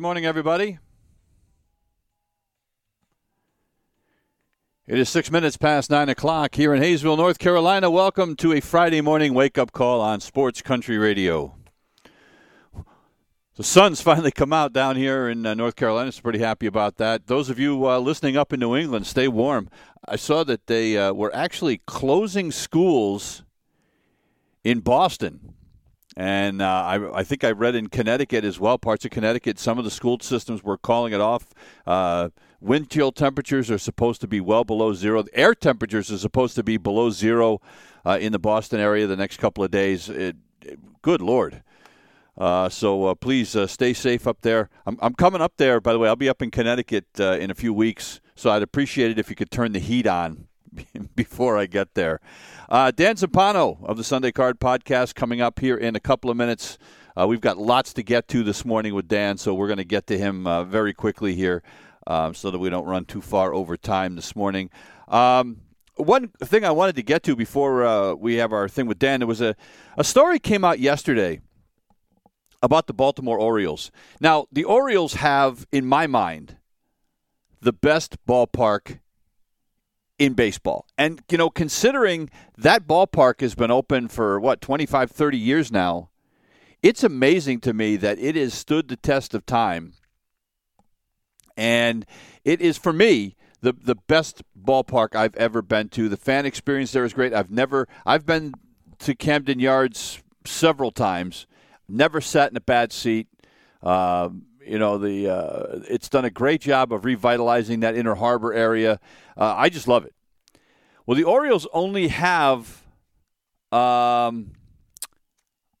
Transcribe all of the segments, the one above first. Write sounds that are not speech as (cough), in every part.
Good morning, everybody. It is six minutes past nine o'clock here in Hayesville, North Carolina. Welcome to a Friday morning wake up call on Sports Country Radio. The sun's (laughs) finally come out down here in uh, North Carolina. So pretty happy about that. Those of you uh, listening up in New England, stay warm. I saw that they uh, were actually closing schools in Boston and uh, I, I, think I read in Connecticut as well, parts of Connecticut, some of the school systems were calling it off. Uh, wind chill temperatures are supposed to be well below zero. Air temperatures are supposed to be below zero uh, in the Boston area the next couple of days. It, it, good Lord. Uh, so uh, please uh, stay safe up there. I'm, I'm, coming up there, by the way. I'll be up in Connecticut in a few weeks, so I'd appreciate it if you could turn the heat on (laughs) before I get there. Uh, Dan Zampano of the Sunday Card Podcast coming up here in a couple of minutes. Uh, we've got lots to get to this morning with Dan, so we're going to get to him uh, very quickly here um, so that we don't run too far over time this morning. Um, one thing I wanted to get to before uh, we have our thing with Dan, there was a, a story came out yesterday about the Baltimore Orioles. Now, the Orioles have, in my mind, the best ballpark in baseball. And, you know, considering that ballpark has been open for, what, 25, 30 years now, it's amazing to me that it has stood the test of time. And it is, for me, the, the best ballpark I've ever been to. The fan experience there is great. I've never, I've been to Camden Yards several times, never sat in a bad seat. Um, you know the uh, it's done a great job of revitalizing that inner harbor area. Uh, I just love it. Well, the Orioles only have um,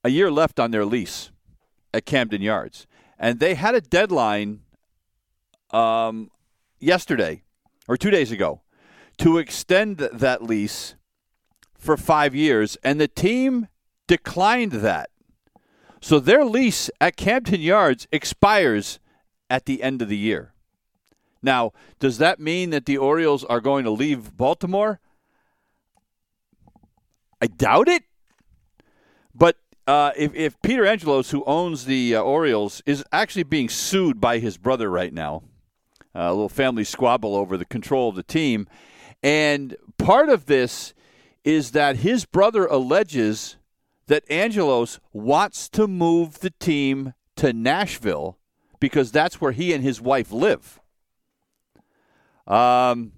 a year left on their lease at Camden Yards, and they had a deadline um, yesterday or two days ago to extend that lease for five years, and the team declined that. So their lease at Camden Yards expires at the end of the year. Now, does that mean that the Orioles are going to leave Baltimore? I doubt it. But uh, if, if Peter Angelos, who owns the uh, Orioles, is actually being sued by his brother right now, uh, a little family squabble over the control of the team. And part of this is that his brother alleges that Angelos wants to move the team to Nashville because that's where he and his wife live. Um,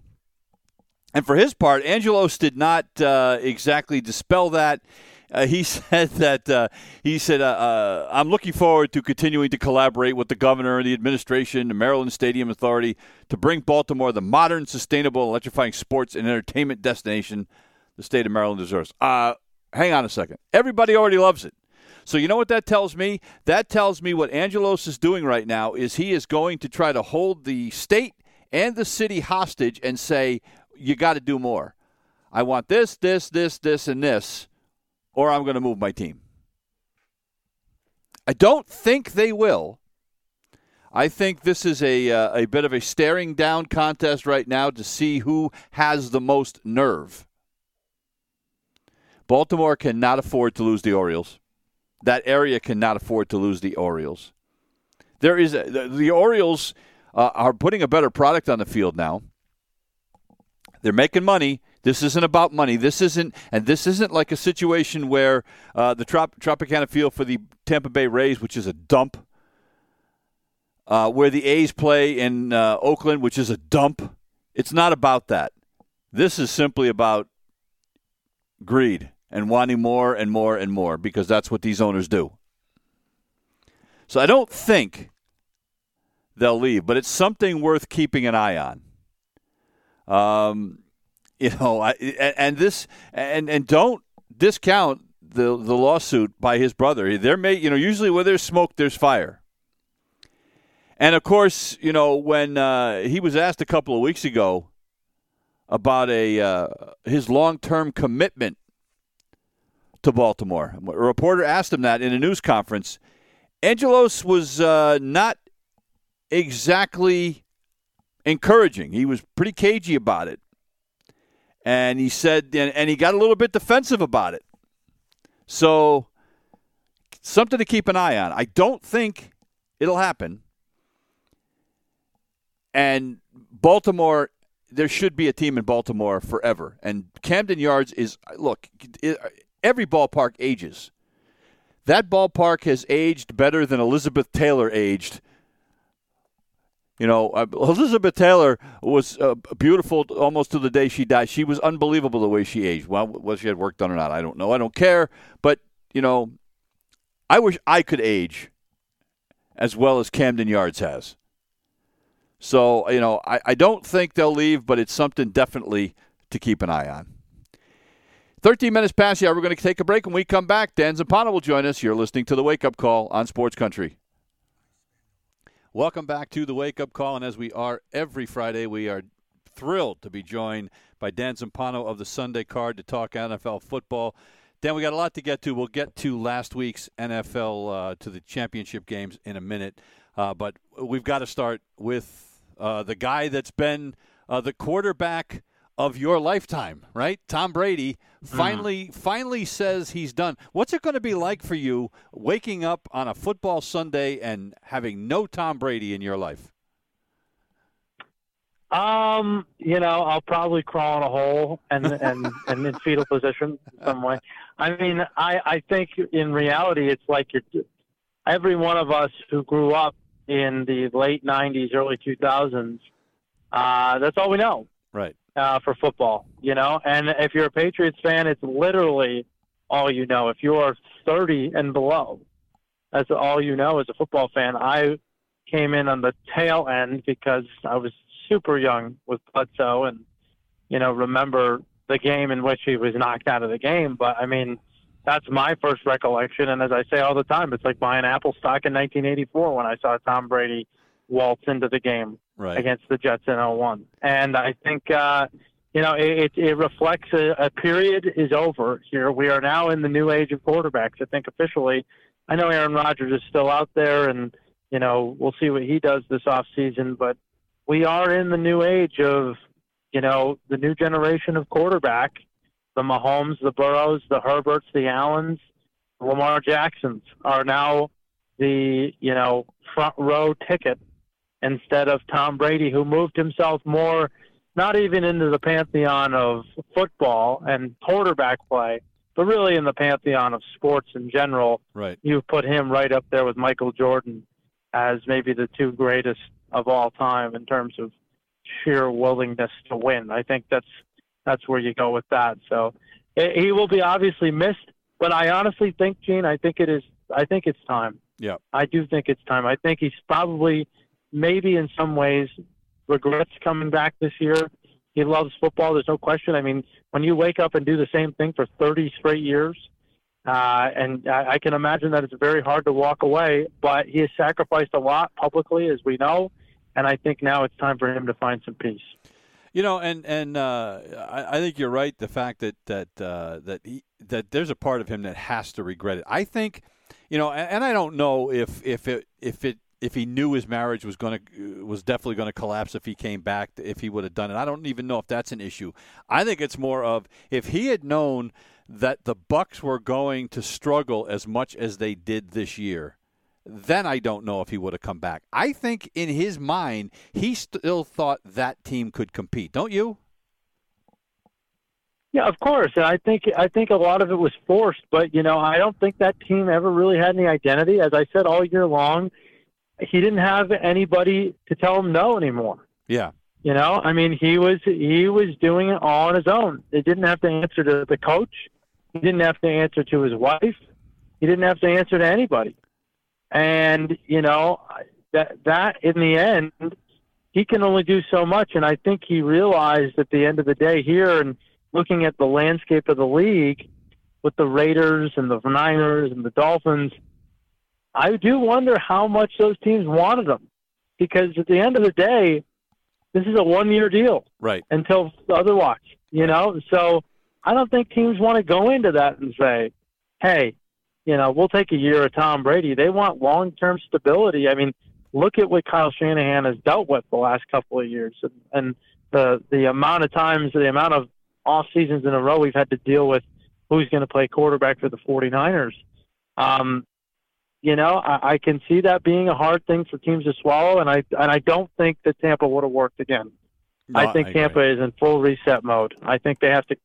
and for his part, Angelos did not uh, exactly dispel that. Uh, he (laughs) said that uh, he said, uh, uh, "I'm looking forward to continuing to collaborate with the governor, and the administration, the Maryland Stadium Authority to bring Baltimore the modern, sustainable, electrifying sports and entertainment destination the state of Maryland deserves." Hang on a second. Everybody already loves it. So you know what that tells me? That tells me what Angelos is doing right now is he is going to try to hold the state and the city hostage and say you got to do more. I want this, this, this, this, and this, or I'm going to move my team. I don't think they will. I think this is a uh, a bit of a staring down contest right now to see who has the most nerve. Baltimore cannot afford to lose the Orioles. That area cannot afford to lose the Orioles. There is a, the, the, Orioles uh, are putting a better product on the field now. They're making money. This isn't about money. This isn't, and this isn't like a situation where uh, the Trop- Tropicana Field for the Tampa Bay Rays, which is a dump, uh, where the A's play in uh, Oakland, which is a dump. It's not about that. This is simply about greed and wanting more and more and more because that's what these owners do. So I don't think they'll leave, but it's something worth keeping an eye on. Um, you know, I, and, this and and don't discount the the lawsuit by his brother. There may, you know, usually where there's smoke, there's fire. And of course, you know, when uh, he was asked a couple of weeks ago about a uh, his long term commitment to Baltimore, a reporter asked him that in a news conference. Angelos was uh, not exactly encouraging. He was pretty cagey about it. And he said, and, and he got a little bit defensive about it. So, something to keep an eye on. I don't think it'll happen. And Baltimore, there should be a team in Baltimore forever. And Camden Yards is, look, it, every ballpark ages. That ballpark has aged better than Elizabeth Taylor aged. You know, uh, Elizabeth Taylor was uh, beautiful almost to the day she died. She was unbelievable the way she aged. Well, was she had work done or not, I don't know. I don't care. But, you know, I wish I could age as well as Camden Yards has. So, you know, I, I don't think they'll leave, but it's something definitely to keep an eye on. 13 minutes past the hour. We're going to take a break. When we come back, Dan Zampano will join us. You're listening to the Wake Up Call on Sports Country. Welcome back to the Wake Up Call. And as we are every Friday, we are thrilled to be joined by Dan Zampano of the Sunday Card to talk NFL football. Dan, we got a lot to get to. We'll get to last week's NFL uh, to the championship games in a minute. Uh, but we've got to start with uh, the guy that's been uh, the quarterback of your lifetime, right? Tom Brady mm-hmm. finally mm. finally says he's done. What's it going to be like for you waking up on a football Sunday and having no Tom Brady in your life? Um, you know, I'll probably crawl in a hole and and (laughs) and in fetal position some way. I mean, I I think in reality it's like you're, every one of us who grew up in the late '90s, early 2000s. Uh, that's all we know. Right uh, for football, you know. And if you're a Patriots fan, it's literally all you know. If you're 30 and below, that's all you know as a football fan. I came in on the tail end because I was super young with Bledsoe and, you know, remember the game in which he was knocked out of the game. But I mean, that's my first recollection. And as I say all the time, it's like buying Apple stock in 1984 when I saw Tom Brady waltz into the game right. against the Jets in 01. And I think, uh, you know, it, it reflects a, a period is over here. We are now in the new age of quarterbacks. I think officially, I know Aaron Rodgers is still out there, and you know we'll see what he does this off season. But we are in the new age of, you know, the new generation of quarterback. The Mahomes, the Burrows, the Herberts, the Allens, Lamar Jacksons are now the you know front row ticket instead of Tom Brady, who moved himself more, not even into the pantheon of football and quarterback play, but really in the pantheon of sports in general. Right. You've put him right up there with Michael Jordan as maybe the two greatest of all time in terms of sheer willingness to win. I think that's that's where you go with that. So he will be obviously missed, but I honestly think, Gene, I think it is. I think it's time. Yeah. I do think it's time. I think he's probably maybe in some ways regrets coming back this year. He loves football. There's no question. I mean, when you wake up and do the same thing for 30 straight years, uh, and I, I can imagine that it's very hard to walk away. But he has sacrificed a lot publicly, as we know, and I think now it's time for him to find some peace. You know, and and uh, I, I, think you're right. The fact that that uh, that he, that there's a part of him that has to regret it. I think, you know, and, and I don't know if if it if it if he knew his marriage was going to was definitely going to collapse if he came back if he would have done it. I don't even know if that's an issue. I think it's more of if he had known that the Bucks were going to struggle as much as they did this year, then I don't know if he would have come back. I think in his mind he still thought that team could compete. Don't you? Yeah, of course. And I think I think a lot of it was forced, but you know, I don't think that team ever really had any identity. As I said all year long, he didn't have anybody to tell him no anymore. Yeah. You know, I mean, he was he was doing it all on his own. He didn't have to answer to the coach. He didn't have to answer to his wife. He didn't have to answer to anybody. And you know, that that in the end, he can only do so much. And I think he realized at the end of the day here, and looking at the landscape of the league with the Raiders and the Niners and the Dolphins, I do wonder how much those teams wanted him, because at the end of the day, this is a one-year deal, right? Until otherwise, you know. So I don't think teams want to go into that and say, "Hey, you know, we'll take a year of Tom Brady." They want long-term stability. I mean, look at what Kyle Shanahan has dealt with the last couple of years, and, and the the amount of times, the amount of off seasons in a row we've had to deal with who's going to play quarterback for the 49ers. Um, you know, I, I can see that being a hard thing for teams to swallow, and I and I don't think that Tampa would have worked again. No, I think I Tampa is in full reset mode. I think they have to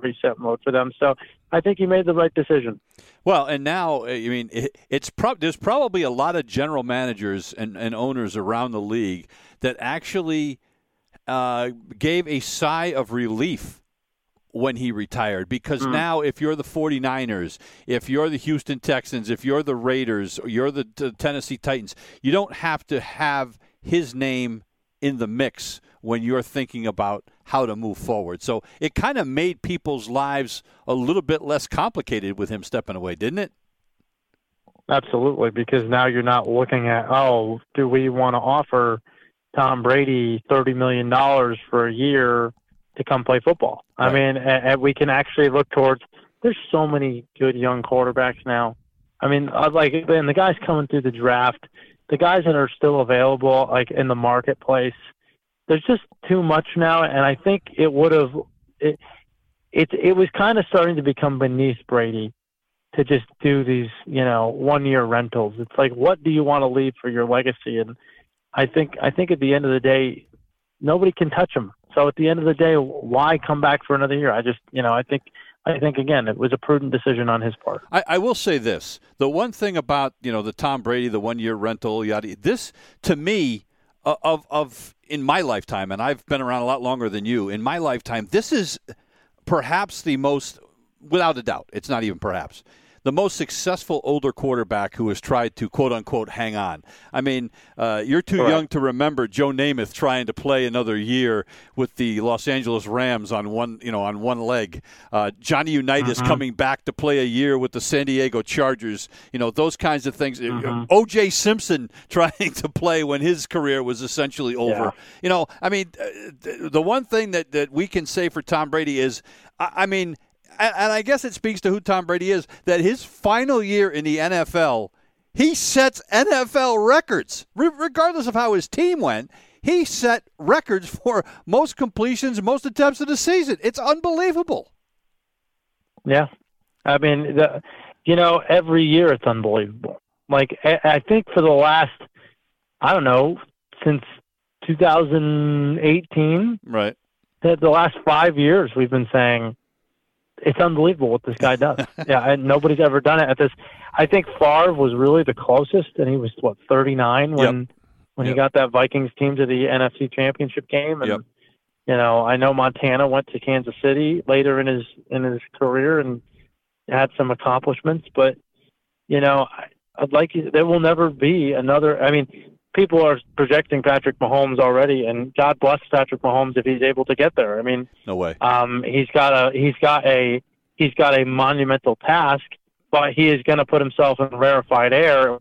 reset mode for them. So I think he made the right decision. Well, and now I mean it, it's pro- there's probably a lot of general managers and, and owners around the league that actually uh, gave a sigh of relief when he retired because mm-hmm. now if you're the 49ers, if you're the Houston Texans, if you're the Raiders, or you're the, the Tennessee Titans, you don't have to have his name in the mix when you're thinking about how to move forward. So it kind of made people's lives a little bit less complicated with him stepping away, didn't it? Absolutely, because now you're not looking at, oh, do we want to offer Tom Brady $30 million for a year to come play football? Right. I mean, and, and we can actually look towards, there's so many good young quarterbacks now. I mean, uh, like, and the guys coming through the draft, the guys that are still available, like in the marketplace, there's just too much now, and I think it would have it it it was kind of starting to become beneath Brady to just do these you know one year rentals. It's like what do you want to leave for your legacy? And I think I think at the end of the day, nobody can touch him. So at the end of the day, why come back for another year? I just you know I think I think again it was a prudent decision on his part. I, I, will say this: the one thing about you know the Tom Brady, the one year rental, yada. This to me of of in my lifetime, and I've been around a lot longer than you. In my lifetime, this is perhaps the most, without a doubt, it's not even perhaps the most successful older quarterback who has tried to quote unquote hang on. I mean, uh, you're too young to remember Joe Namath trying to play another year with the Los Angeles Rams on one, you know, on one leg. Uh, Johnny Unitas mm-hmm. coming back to play a year with the San Diego Chargers. You know, those kinds of things. Mm-hmm. O.J. Simpson (laughs) trying to play when his career was essentially over. Yeah. You know, I mean, uh, the one thing that that we can say for Tom Brady is, I, I mean and I guess it speaks to who Tom Brady is that his final year in the NFL, he sets NFL records, regardless of how his team went. He set records for most completions, most attempts of the season. It's unbelievable. Yeah, I mean, the, you know, every year it's unbelievable. Like I think for the last, I don't know, since 2018, right? The, the last five years, we've been saying it's unbelievable what this guy does. (laughs) yeah, and nobody's ever done it at this. I think Favre was really the closest, and he was what 39 when yep. when yep. he got that Vikings team to the NFC Championship game. And yep. you know, I know Montana went to Kansas City later in his in his career and had some accomplishments, but you know, I, I'd like there will never be another. I mean, people are projecting Patrick Mahomes already, and God bless Patrick Mahomes if he's able to get there. I mean, no way. Um, he's got a he's got a he's got a monumental task, but he is going to put himself in rarefied air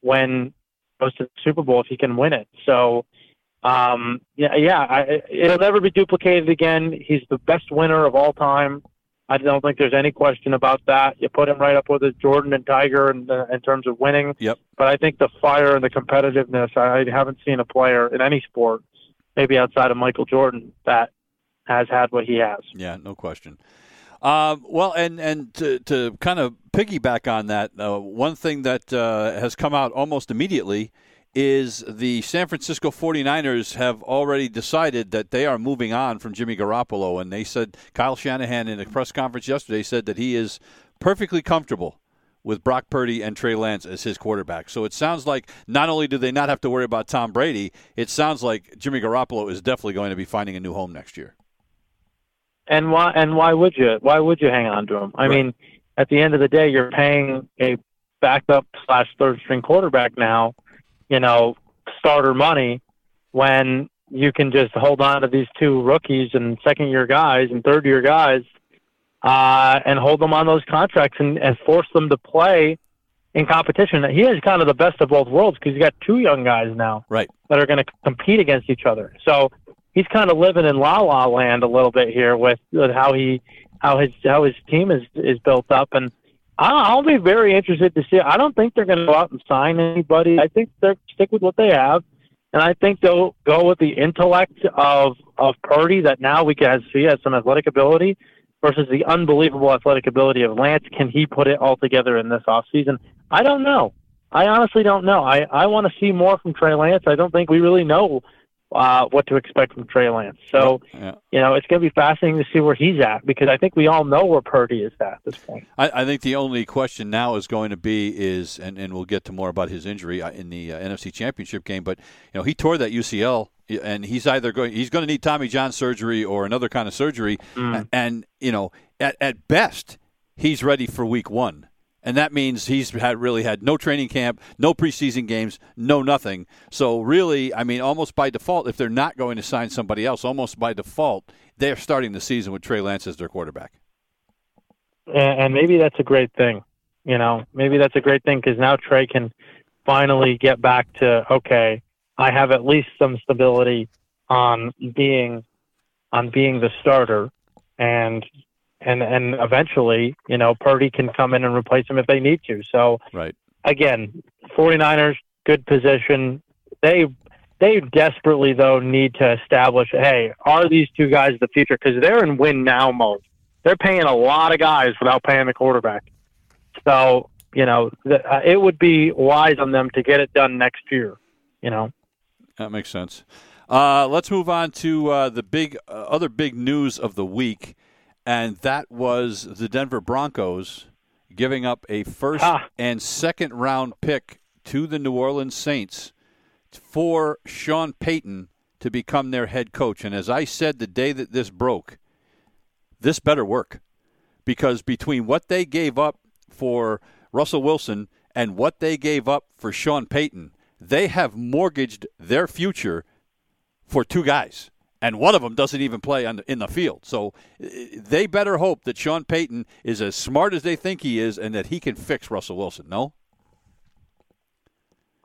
when goes to the Super Bowl if he can win it. So. Um, yeah, yeah, I, it'll never be duplicated again. He's the best winner of all time. I don't think there's any question about that. You put him right up with a Jordan and Tiger in, uh, in terms of winning. Yep. But I think the fire and the competitiveness, I haven't seen a player in any sport, maybe outside of Michael Jordan, that has had what he has. Yeah, no question. Um, well, and and to, to kind of piggyback on that, uh, one thing that uh, has come out almost immediately is the San Francisco 49ers have already decided that they are moving on from Jimmy Garoppolo. And they said, Kyle Shanahan in a press conference yesterday said that he is perfectly comfortable with Brock Purdy and Trey Lance as his quarterback. So it sounds like not only do they not have to worry about Tom Brady, it sounds like Jimmy Garoppolo is definitely going to be finding a new home next year. And why? And why would you? Why would you hang on to him? I right. mean, at the end of the day, you're paying a backup slash third string quarterback now you know, starter money when you can just hold on to these two rookies and second year guys and third year guys uh, and hold them on those contracts and, and force them to play in competition. He is kind of the best of both worlds because he's got two young guys now right. that are going to compete against each other. So he's kind of living in la la land a little bit here with, with how he how his how his team is is built up and. I'll be very interested to see. I don't think they're going to go out and sign anybody. I think they're stick with what they have, and I think they'll go with the intellect of of Purdy that now we can see has some athletic ability versus the unbelievable athletic ability of Lance. Can he put it all together in this offseason? I don't know. I honestly don't know. I, I want to see more from Trey Lance. I don't think we really know uh, what to expect from Trey Lance. So, yeah. you know, it's going to be fascinating to see where he's at because I think we all know where Purdy is at, at this point. I, I, think the only question now is going to be is, and, and we'll get to more about his injury uh, in the uh, NFC Championship game, but you know he tore that UCL and he's either going he's going to need Tommy John surgery or another kind of surgery, mm. and you know at at best he's ready for Week One, and that means he's had really had no training camp, no preseason games, no nothing. So really, I mean, almost by default, if they're not going to sign somebody else, almost by default, they're starting the season with Trey Lance as their quarterback. And maybe that's a great thing. You know, maybe that's a great thing because now Trey can finally get back to okay I have at least some stability on being on being the starter and and and eventually, you know, Purdy can come in and replace him if they need to. So right. again, 49ers good position. They they desperately though need to establish, hey, are these two guys the future cuz they're in win now mode. They're paying a lot of guys without paying the quarterback. So, you know, uh, it would be wise on them to get it done next year, you know. That makes sense. Uh, let's move on to uh, the big uh, other big news of the week, and that was the Denver Broncos giving up a first ah. and second round pick to the New Orleans Saints for Sean Payton to become their head coach. And as I said the day that this broke, this better work because between what they gave up for Russell Wilson and what they gave up for Sean Payton, they have mortgaged their future for two guys, and one of them doesn't even play on the, in the field. So uh, they better hope that Sean Payton is as smart as they think he is, and that he can fix Russell Wilson. No.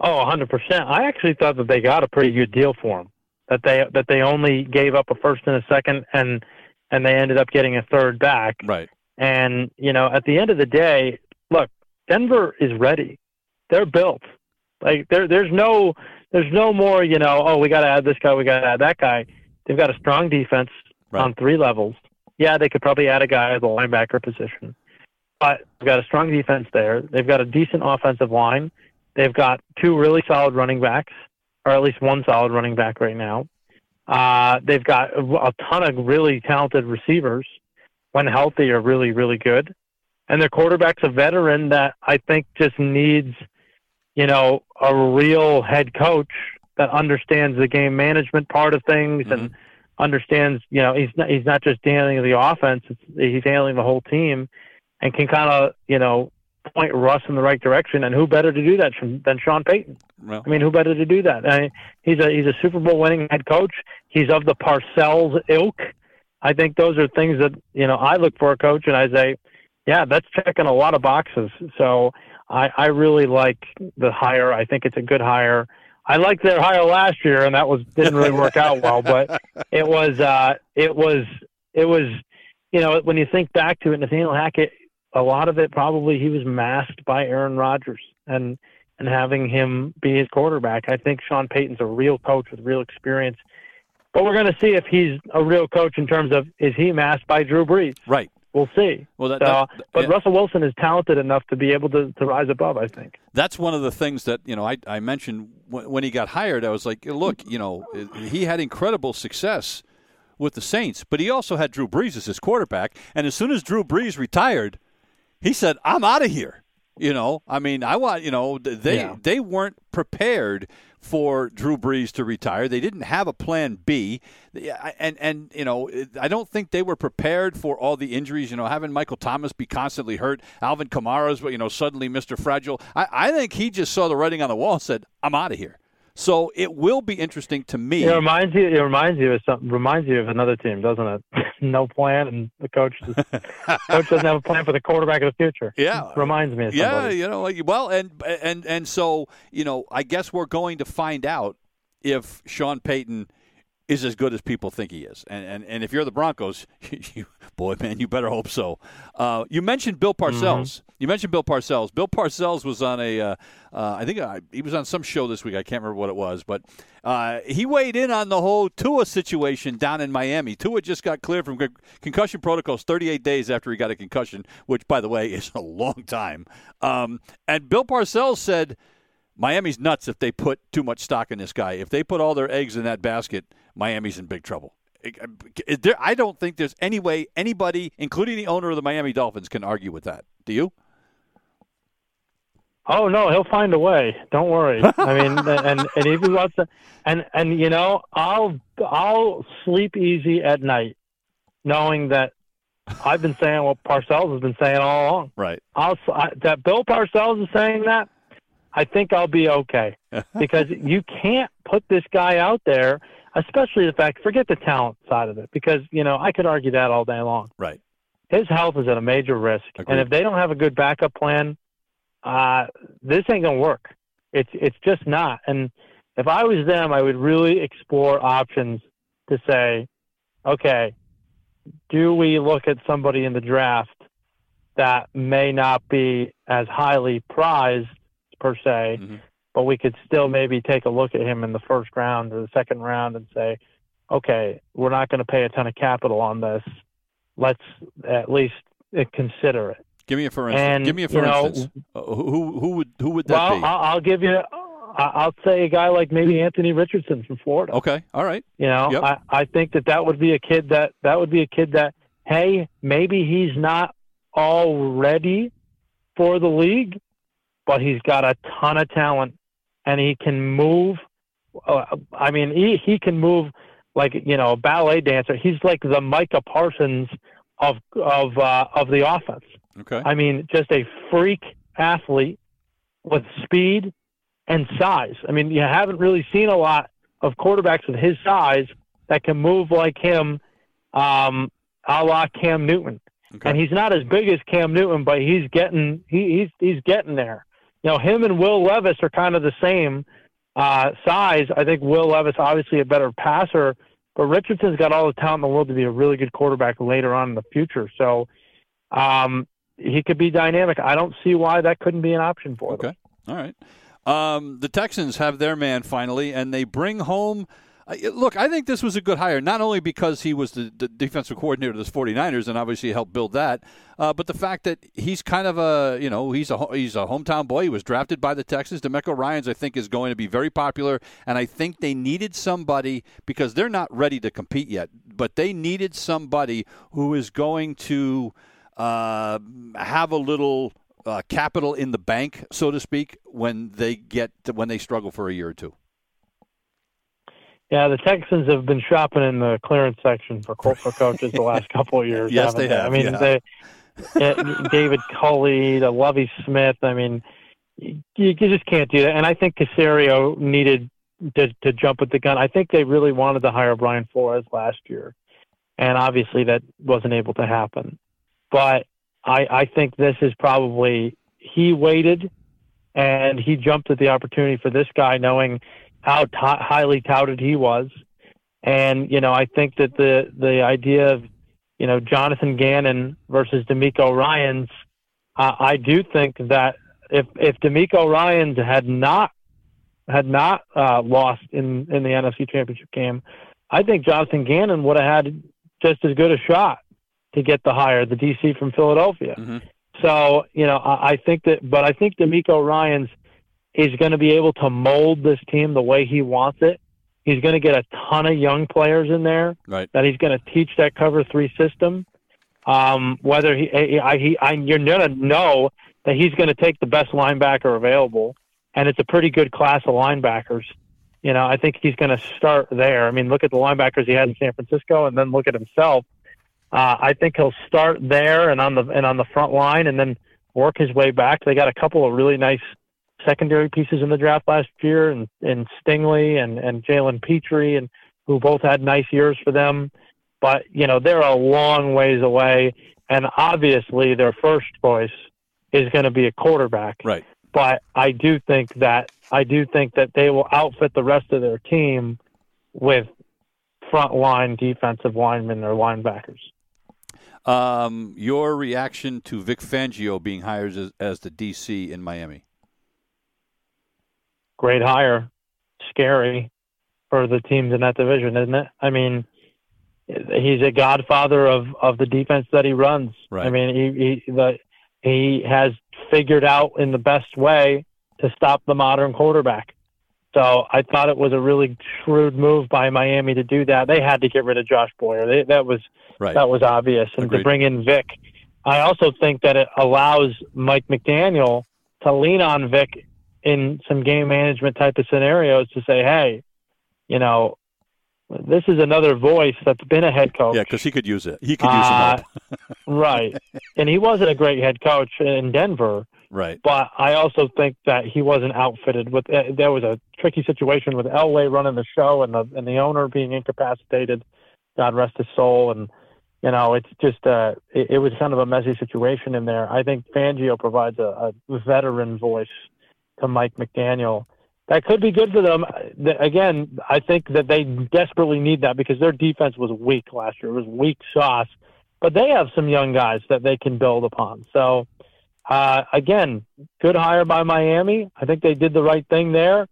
Oh, 100%. I actually thought that they got a pretty good deal for him. That they that they only gave up a first and a second and and they ended up getting a third back. Right. And, you know, at the end of the day, look, Denver is ready. They're built. Like there, there's no, there's no more. You know, oh, we got to add this guy, we got to add that guy. They've got a strong defense right. on three levels. Yeah, they could probably add a guy at the linebacker position, but they've got a strong defense there. They've got a decent offensive line. They've got two really solid running backs, or at least one solid running back right now. Uh, they've got a ton of really talented receivers. When healthy, are really, really good. And their quarterback's a veteran that I think just needs – you know, a real head coach that understands the game management part of things mm-hmm. and understands, you know, he's not, he's not just handling the offense, he's handling the whole team and can kind of, you know, point Russ in the right direction. And who better to do that than Sean Payton? Well, I mean, who better to do that? I mean, he's a he's a Super Bowl winning head coach. He's of the Parcells ilk. I think those are things that you know I look for a coach, and I say, yeah, that's checking a lot of boxes. So I, I really like the hire. I think it's a good hire. I liked their hire last year, and that was didn't really work out well. But (laughs) it was uh, it was it was you know when you think back to it, Nathaniel Hackett, a lot of it probably he was masked by Aaron Rodgers and and having him be his quarterback. I think Sean Payton's a real coach with real experience. But we're going to see if he's a real coach in terms of is he masked by Drew Brees? Right we'll see. Well, that, that, but yeah. Russell Wilson is talented enough to be able to, to rise above. I think that's one of the things that you know I, I mentioned when, when he got hired. I was like, look, you know, he had incredible success with the Saints, but he also had Drew Brees as his quarterback. And as soon as Drew Brees retired, he said, "I'm out of here." You know, I mean, I want you know they yeah. they weren't prepared for Drew Brees to retire. They didn't have a plan B, and and you know I don't think they were prepared for all the injuries. You know, having Michael Thomas be constantly hurt, Alvin Kamara's but you know suddenly Mr. Fragile. I, I think he just saw the writing on the wall and said, "I'm out of here." So it will be interesting to me. It reminds you. It reminds you of something. Reminds you of another team, doesn't it? (laughs) no plan, and the coach just, (laughs) coach doesn't have a plan for the quarterback of the future. Yeah, reminds me. of Yeah, you know, like, well, and and and so you know, I guess we're going to find out if Sean Payton is as good as people think he is. And and, and if you're the Broncos, (laughs) you, boy, man, you better hope so. Uh, you mentioned Bill Parcells. Mm-hmm. You mentioned Bill Parcells. Bill Parcells was on a, uh, uh, I think uh, he was on some show this week. I can't remember what it was, but uh, he weighed in on the whole Tua situation down in Miami. Tua just got cleared from concussion protocols 38 days after he got a concussion, which, by the way, (laughs) is a long time. Um, and Bill Parcells said. Miami's nuts if they put too much stock in this guy. If they put all their eggs in that basket, Miami's in big trouble. Uh, I don't think there's any way anybody, including the owner of the Miami Dolphins, can argue with that. Do you? Oh no, he'll find a way. Don't worry. (laughs) I mean, and and if he wants to, and and you know, I'll I'll sleep easy at night, knowing that I've been saying what Parcells has been saying all along. Right. I'll I, that Bill Parcells is saying that. I think I'll be okay (laughs) because you can't put this guy out there especially the fact forget the talent side of it because you know I could argue that all day long. Right. His health is at a major risk, Agreed. and if they don't have a good backup plan, uh, this ain't gonna work. It's it's just not. And if I was them, I would really explore options to say, okay, do we look at somebody in the draft that may not be as highly prized per se, mm-hmm but we could still maybe take a look at him in the first round or the second round and say, okay, we're not going to pay a ton of capital on this. Let's at least consider it. Give me a for instance. And, Give me a for instance. Know, uh, who who would who would that well, be? I'll, I'll give you. I'll say a guy like maybe Anthony Richardson from Florida. Okay, all right. You know, yep. I, I think that that would be a kid that that would be a kid that hey, maybe he's not all ready for the league, but he's got a ton of talent and he can move. Uh, I mean, he he can move like you know a ballet dancer. He's like the Micah Parsons of of uh, of the offense. Okay. I mean, just a freak athlete with speed and size. I mean, you haven't really seen a lot of quarterbacks with his size that can move like him, um, a la Cam Newton. Okay. And he's not as big as Cam Newton, but he's getting he, he's he's getting there you know, him and Will Levis are kind of the same uh, size. I think Will Levis obviously a better passer, but Richardson's got all the talent in the world to be a really good quarterback later on in the future. So um, he could be dynamic. I don't see why that couldn't be an option for okay. them. Okay, all right. Um, the Texans have their man finally, and they bring home – look, I think this was a good hire, not only because he was the, the defensive coordinator of the 49ers and obviously helped build that, uh, but the fact that he's kind of a, you know, he's a he's a hometown boy. He was drafted by the Texans. DeMeco Ryans, I think, is going to be very popular, and I think they needed somebody because they're not ready to compete yet, but they needed somebody who is going to uh, have a little uh, capital in the bank, so to speak, when they get to, when they struggle for a year or two. Yeah, the Texans have been shopping in the clearance section for for coaches the last couple of years. (laughs) yes, they, they have. I mean, yeah. they David Culley, the Lovie Smith. I mean, you, you just can't do that. And I think Caserio needed to, to jump with the gun. I think they really wanted to hire Brian Flores last year, and obviously that wasn't able to happen. But I, I think this is probably he waited and he jumped at the opportunity for this guy, knowing how t- highly touted he was. And, you know, I think that the, the idea of, you know, Jonathan Gannon versus DeMeco Ryans, uh, I do think that if, if DeMeco Ryans had not, had not uh, lost in, in the NFC championship game, I think Jonathan Gannon would have had just as good a shot to get the hire, the DC from Philadelphia. Mm-hmm. So, you know, I, I think that, but I think DeMeco Ryans is going to be able to mold this team the way he wants it. He's going to get a ton of young players in there right. that he's going to teach that cover three system. Um, whether he, I, he, I, you're going to know that he's going to take the best linebacker available, and it's a pretty good class of linebackers You know, I think he's going to start there. I mean, look at the linebackers he had in San Francisco, and then look at himself. Uh, I think he'll start there and on the and on the front line, and then work his way back. They got a couple of really nice secondary pieces in the draft last year, and and Stingley and and Jalen Pitre, and who both had nice years for them. But you know, they're a long ways away, and obviously their first choice is going to be a quarterback. Right. But I do think that I do think that they will outfit the rest of their team with front line defensive linemen or linebackers. Um, your reaction to Vic Fangio being hired as, as the DC in Miami? Great hire, scary for the teams in that division, isn't it? I mean, he's a godfather of of the defense that he runs. Right. I mean, he he the he has figured out in the best way to stop the modern quarterback. So I thought it was a really shrewd move by Miami to do that. They had to get rid of Josh Boyer. They, that was right. that was obvious, and Agreed. to bring in Vic, I also think that it allows Mike McDaniel to lean on Vic in some game management type of scenarios to say, hey, you know, this is another voice that's been a head coach. Yeah, because he could use it. He could use Uh, right. And he wasn't a great head coach in Denver, Right. but I also think that he wasn't outfitted with. Uh, there was a tricky situation with Elway running the show and the and the owner being incapacitated. God rest his soul. And you know, it's just uh, it, it was kind of a messy situation in there. I think Fangio provides a, a veteran voice to Mike McDaniel. That could be good for them. Again, I think that they desperately need that because their defense was weak last year. It was weak sauce, but they have some young guys that they can build upon. So, uh, again, good hire by Miami. I think they did the right thing there.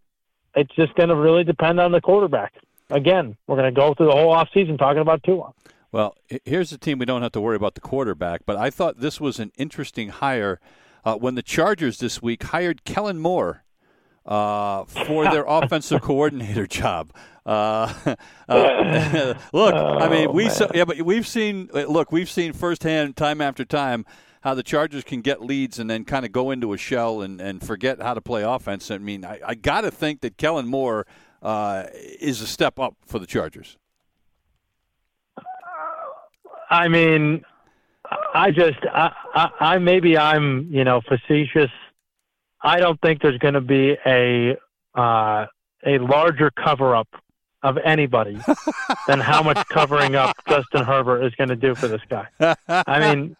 It's just going to really depend on the quarterback. Again, we're going to go through the whole offseason talking about Tua. Well, here's a team we don't have to worry about the quarterback, but I thought this was an interesting hire uh, when the Chargers this week hired Kellen Moore uh, for their (laughs) offensive coordinator job. Uh, (laughs) uh, (laughs) look, I mean, we Oh, saw, yeah, but we've seen uh, look, we've seen firsthand, time after time, how the Chargers can get leads and then kind of go into a shell and, and forget how to play offense. I mean, I, I got to think that Kellen Moore uh, is a step up for the Chargers. I mean, I just, I, I, I maybe I'm, you know, facetious. I don't think there's going to be a uh, a larger cover up of anybody (laughs) than how much covering up Justin Herbert is going to do for this guy. I mean,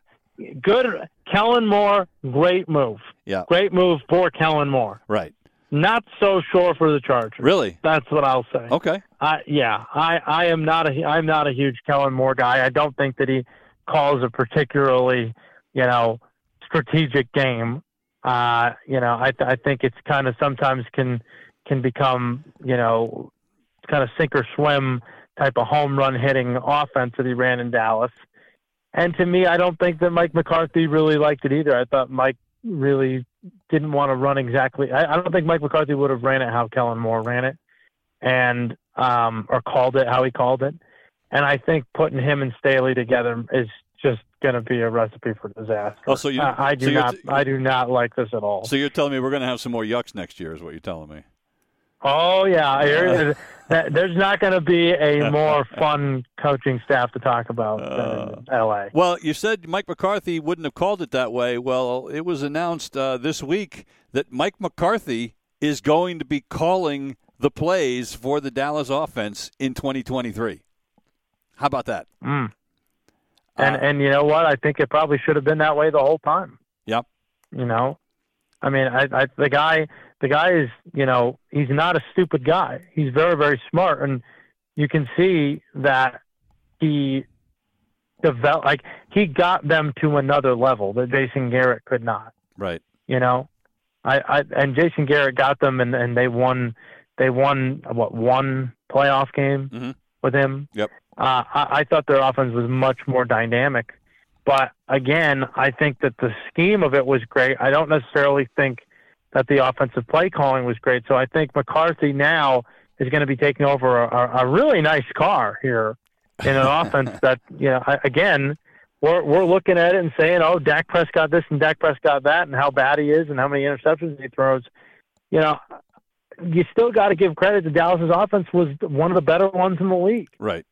good Kellen Moore, great move, Yeah, great move for Kellen Moore. right. Not so sure for the Chargers. Really? That's what I'll say. Okay. I yeah, I I am not a I'm not a huge Kellen Moore guy. I don't think that he calls a particularly you know strategic game. Uh, you know, I I think it's kind of sometimes can can become you know kind of sink or swim type of home run hitting offense that he ran in Dallas. And to me, I don't think that Mike McCarthy really liked it either. I thought Mike really didn't want to run exactly. I, I don't think Mike McCarthy would have ran it how Kellen Moore ran it and um, or called it how he called it. And I think putting him and Staley together is just going to be a recipe for disaster. Oh, so you- I, I do so not. t- I do not like this at all. So you're telling me we're going to have some more yucks next year, is what you're telling me? oh yeah, Here- there's not going to be a (laughs) more fun coaching staff to talk about than in L.A. Well, you said Mike McCarthy wouldn't have called it that way. Well, it was announced uh, this week that Mike McCarthy is going to be calling the plays for the Dallas offense in 2023. How about that? Mm. And Uh, and you know what? I think it probably should have been that way the whole time. Yep. You know, I mean, I, I the guy the guy is you know he's not a stupid guy. He's very very smart, and you can see that he developed like he got them to another level that Jason Garrett could not. right. You know, I, I and Jason Garrett got them, and and they won. They won what one playoff game Mhm. with him. Yep. Uh, I, I thought their offense was much more dynamic, but again, I think that the scheme of it was great. I don't necessarily think that the offensive play calling was great. So I think McCarthy now is going to be taking over a, a, really nice car here in an (laughs) offense that you know I- again we're we're looking at it and saying, oh, Dak Prescott this and Dak Prescott got that, and how bad he is, and how many interceptions he throws. You know, you still got to give credit to Dallas's offense was one of the better ones in the league. Right.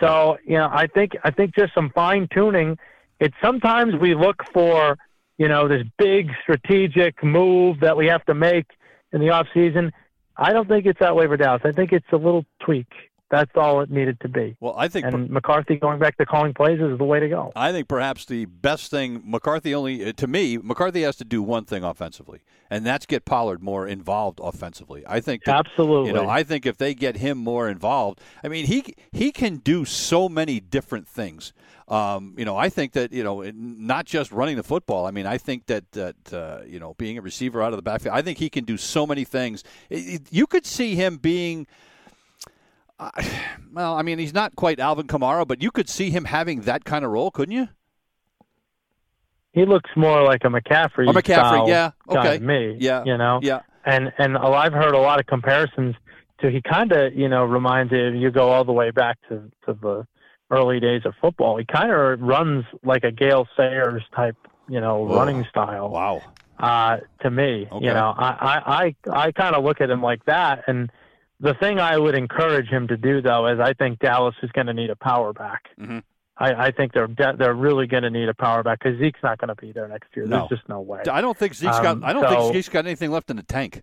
So you know, I think I think just some fine tuning. It's sometimes we look for you know this big strategic move that we have to make in the off season. I don't think it's that way for Dallas. I think it's a little tweak. That's all it needed to be. Well, I think and McCarthy going back to calling plays is the way to go. I think perhaps the best thing McCarthy only uh, to me McCarthy has to do one thing offensively, and that's get Pollard more involved offensively. I think that, absolutely. You know, I think if they get him more involved, I mean he he can do so many different things. Um, you know, I think that you know not just running the football. I mean, I think that that uh, you know being a receiver out of the backfield. I think he can do so many things. It, it, you could see him being uh, (sighs) well, I mean, he's not quite Alvin Kamara, but you could see him having that kind of role, couldn't you? He looks more like a McCaffrey. Or McCaffrey, yeah, okay, me, yeah, you know, yeah. And and I've heard a lot of comparisons to. He kind of, you know, reminds you. You go all the way back to to the early days of football. He kind of runs like a Gale Sayers type, you know, Whoa. running style. Wow. Uh, to me, okay. you know, I I I, I kind of look at him like that, and the thing I would encourage him to do, though, is I think Dallas is going to need a power back. Mm-hmm. I, I, think they're de- they're really going to need a power back because Zeke's not going to be there next year. No. There's just no way. I don't think Zeke's um, got. I don't so, think Zeke's got anything left in the tank.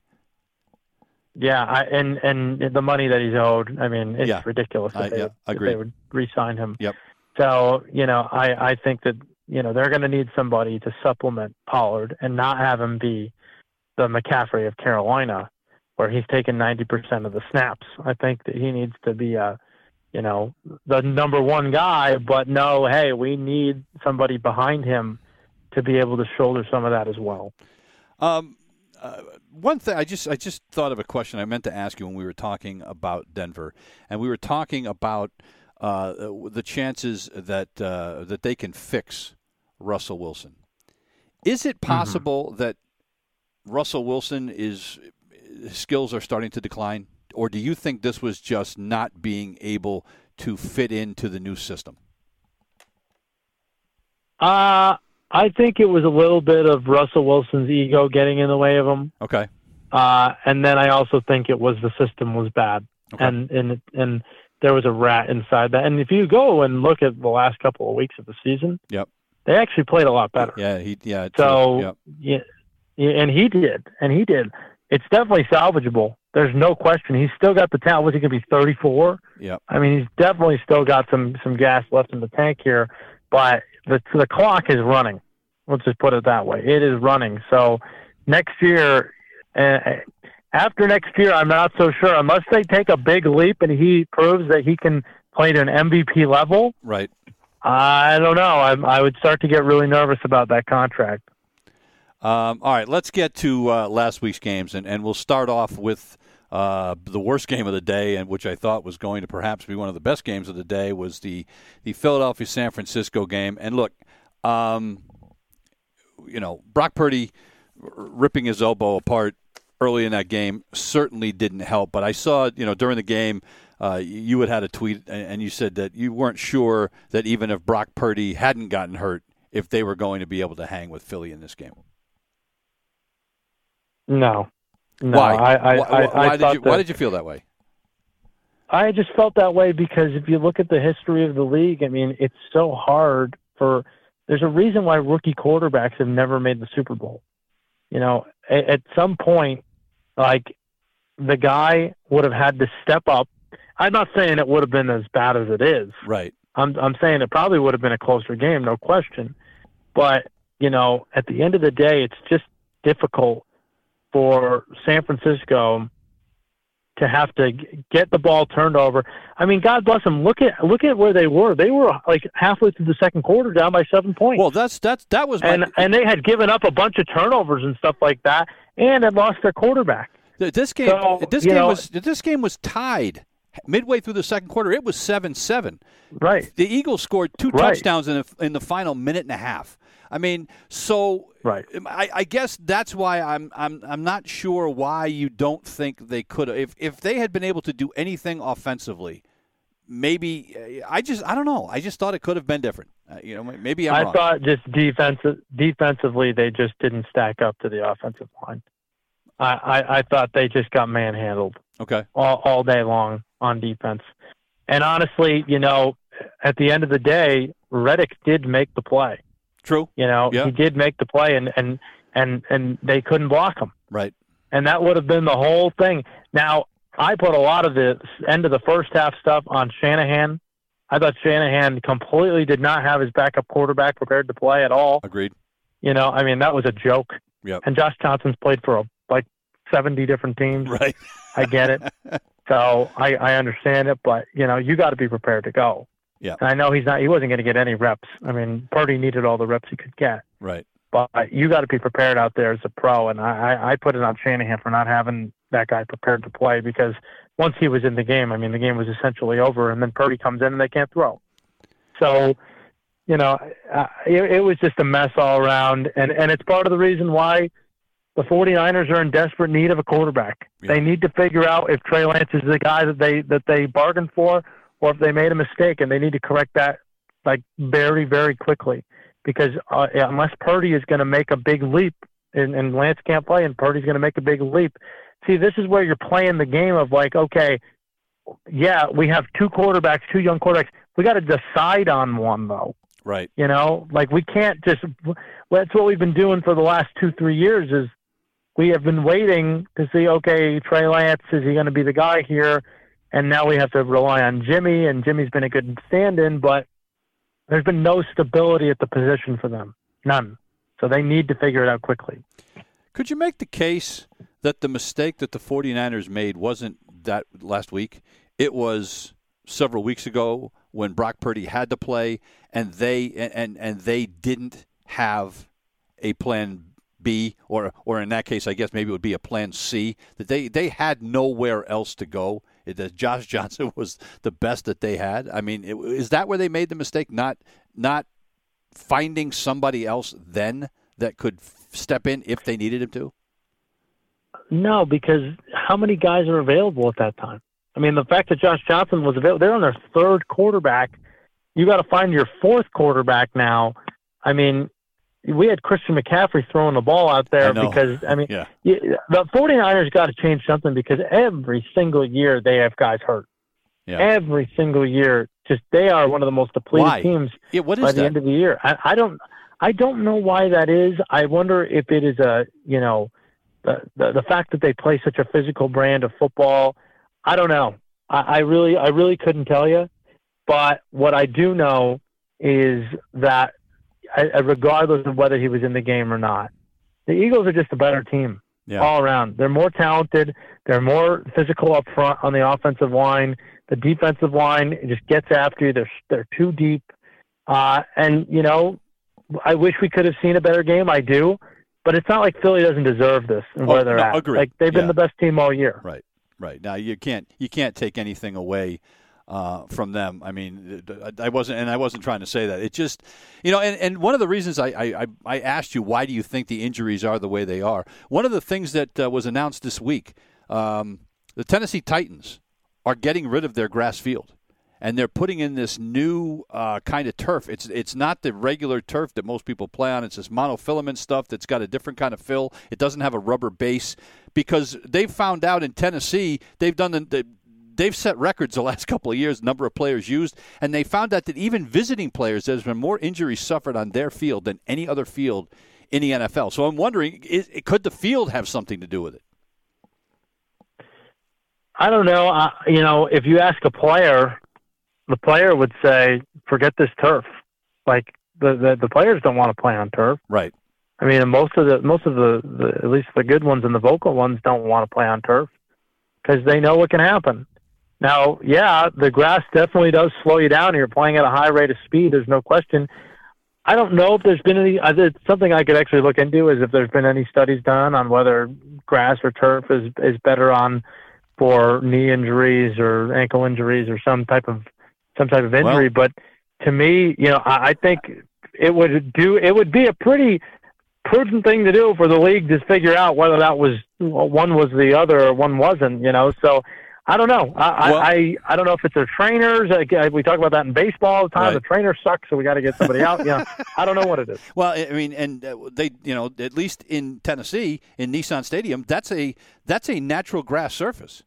Yeah, I, and and the money that he's owed, I mean, it's yeah. ridiculous if, I, they, yeah, if they would re-sign him. Yep. So you know, I I think that you know they're going to need somebody to supplement Pollard and not have him be the McCaffrey of Carolina where he's taken 90% of the snaps. I think that he needs to be a, you know, the number one guy, but no, hey, we need somebody behind him to be able to shoulder some of that as well. Um, uh, one thing I just I just thought of a question I meant to ask you when we were talking about Denver, and we were talking about uh, the chances that uh, that they can fix Russell Wilson. Is it possible mm-hmm. that Russell Wilson is skills are starting to decline, or do you think this was just not being able to fit into the new system? Uh, I think it was a little bit of Russell Wilson's ego getting in the way of him. Okay. Uh, and then I also think it was the system was bad, okay. and and and there was a rat inside that. And if you go and look at the last couple of weeks of the season, yep, they actually played a lot better. Yeah, he yeah. So yep. yeah, and he did, and he did it's definitely salvageable. There's no question. He's still got the talent. Was he going to be 34? Yeah. I mean, he's definitely still got some some gas left in the tank here, but the the clock is running. Let's just put it that way. It is running. So next year, uh, after next year, I'm not so sure. Unless they take a big leap and he proves that he can play to an MVP level. Right. I don't know. I, I would start to get really nervous about that contract. Um, all right, let's get to uh, last week's games, and, and we'll start off with uh, the worst game of the day, and which I thought was going to perhaps be one of the best games of the day, was the the Philadelphia San Francisco game. And look, um, you know, Brock Purdy ripping his elbow apart early in that game certainly didn't help. But I saw, you know, during the game. Uh, you had had a tweet, and you said that you weren't sure that even if Brock Purdy hadn't gotten hurt, if they were going to be able to hang with Philly in this game. No. No, why? I, I, why, why I did you? that, Why did you feel that way? I just felt that way because if you look at the history of the league, I mean, it's so hard for. There's a reason why rookie quarterbacks have never made the Super Bowl. You know, at, at some point, like the guy would have had to step up. I'm not saying it would have been as bad as it is. Right. I'm I'm saying it probably would have been a closer game, no question. But you know, at the end of the day, it's just difficult for San Francisco to have to get the ball turned over. I mean, God bless them. Look at look at where they were. They were like halfway through the second quarter, down by seven points. Well, that's that's that was my... and and they had given up a bunch of turnovers and stuff like that, and had lost their quarterback. This game, so, this game know, was this game was tied midway through the second quarter. It was seven seven. Right. The Eagles scored two right. touchdowns in the, in the final minute and a half. I mean, so right. I, I, guess that's why I'm I'm I'm not sure why you don't think they could if if they had been able to do anything offensively, maybe I just I don't know. I just thought it could have been different. Uh, you know, maybe I'm I wrong. thought just defensive defensively they just didn't stack up to the offensive line. I, I, I thought they just got manhandled Okay. all, all day long on defense. And honestly, you know, at the end of the day, Reddick did make the play. True. You know, Yeah. he did make the play, and and and and they couldn't block him, Right. and that would have been the whole thing. Now, I put a lot of the end of the first half stuff on Shanahan. I thought Shanahan completely did not have his backup quarterback prepared to play at all. Agreed. You know, I mean that was a joke. Yep. And Josh Johnson's played for a, like seventy different teams. Right. I get it. (laughs) so I, I understand it, but you know, you got to be prepared to go. Yeah. I know he's not. He wasn't going to get any reps. I mean, Purdy needed all the reps he could get, Right. but you got to be prepared out there as a pro. And I, I I put it on Shanahan for not having that guy prepared to play because once he was in the game, I mean, the game was essentially over, and then Purdy comes in and they can't throw. So. You know, uh, it, it was just a mess all around, and and it's part of the reason why the 49ers are in desperate need of a quarterback. Yeah. They need to figure out if Trey Lance is the guy that they that they bargained for, or if they made a mistake, and they need to correct that like very very quickly. Because uh, unless Purdy is going to make a big leap, and, and Lance can't play, and Purdy's going to make a big leap. See, this is where you're playing the game of like, okay, yeah, we have two quarterbacks, two young quarterbacks. We got to decide on one though. Right. You know, like we can't just. That's what we've been doing for the last two, three years. Is we have been waiting to see. Okay, Trey Lance is he going to be the guy here? And now we have to rely on Jimmy, and Jimmy's been a good stand-in, but there's been no stability at the position for them, none. So they need to figure it out quickly. Could you make the case that the mistake that the 49ers made wasn't that last week? It was several weeks ago when Brock Purdy had to play and they and and they didn't have a plan B or or in that case I guess maybe it would be a plan C that they they had nowhere else to go. That Josh (laughs) Johnson was the best that they had. I mean, it, is that where they made the mistake not not finding somebody else then that could step in if they needed him to? No, because how many guys are available at that time? I mean, the fact that Josh Johnson was available, they're on their third quarterback. You got to find your fourth quarterback now. I mean, we had Christian McCaffrey throwing the ball out there know. because, I mean, Yeah. you, the 49ers got to change something because every single year they have guys hurt. Yeah. Every single year, just they are one of the most depleted Why? teams Yeah, what by is the end of the year. I, I don't, I don't know why that is. I wonder if it is a, you know, the, the the fact that they play such a physical brand of football. I don't know. I, I really, I really couldn't tell you. But what I do know is that, I, I- regardless of whether he was in the game or not, the Eagles are just a better team Yeah. all around. They're more talented. They're more physical up front on the offensive line. The defensive line just gets after you. They're they're too deep. Uh, and you know, I wish we could have seen a better game. I do, but it's not like Philly doesn't deserve this and Oh, where they're no, at. agreed. Like they've been the best team all year. Right, right. Now you can't you can't take anything away uh, from them. I mean, I wasn't, and I wasn't trying to say that. It just, you know, and, and one of the reasons I, I, I- asked you why do you think the injuries are the way they are. One of the things that uh, was announced this week, um, the Tennessee Titans are getting rid of their grass field. And they're putting in this new uh, kind of turf. It's it's not the regular turf that most people play on. It's this monofilament stuff that's got a different kind of fill. It doesn't have a rubber base because they've found out in Tennessee they've done the, the they've set records the last (laughs) couple of years, number of players used, and they found out that even visiting players, there's been more injuries suffered on their field than any other field in the NFL. So I'm wondering, is, could the field have something to do with it? I don't know. Uh, you know, if you ask a player, the player would say, "Forget this turf." Like the the, the players don't want to play on turf. Right. I mean, most of the most of the, the at least the good ones and the vocal ones don't want to play on turf because they know what can happen. Now, yeah, the grass definitely does slow you down. You're playing at a high rate of speed. There's no question. I don't know if there's been any. uh, It's something I could actually look into is if there's been any studies done on whether grass or turf is is better on for knee injuries or ankle injuries or some type of some type of injury. but to me, you know, I, I think it would do. It would be a pretty prudent thing to do for the league to figure out whether that was one was the other or one wasn't. You know, so I don't know. I, Well- I I don't know if it's their trainers. Uh, we talk about that in baseball all the time. Right. The trainers suck, so we got to get somebody out. Yeah, (laughs) I don't know what it is. Well, I I mean, and uh, they, you know, at least in Tennessee, in Nissan Stadium, that's a that's a natural grass surface,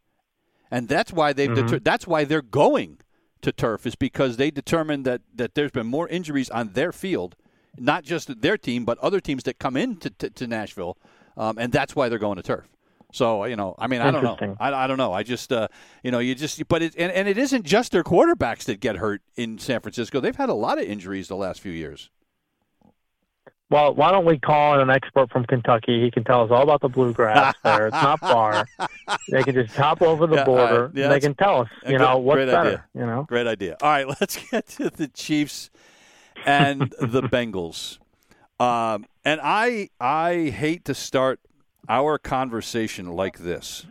and that's why they've Mm-hmm. deter- that's why they're going to turf is because they determined that that there's been more injuries on their field, not just their team, but other teams that come into to, to Nashville, um, and that's why they're going to turf. So you know, I mean, I don't know. I, I don't know. I just, uh, you know, you just, but it, and, and it isn't just their quarterbacks that get hurt in San Francisco. They've had a lot of injuries the last few years. Well, why don't we call in an expert from Kentucky? He can tell us all about the bluegrass there. It's not far. (laughs) They can just hop over the Yeah, border. right. Yeah, and they can tell us, you know, what's great better. idea. You know. Great idea. All right, (laughs) let's get to the Chiefs and the Bengals. (laughs) Um, and I I hate to start our conversation like this,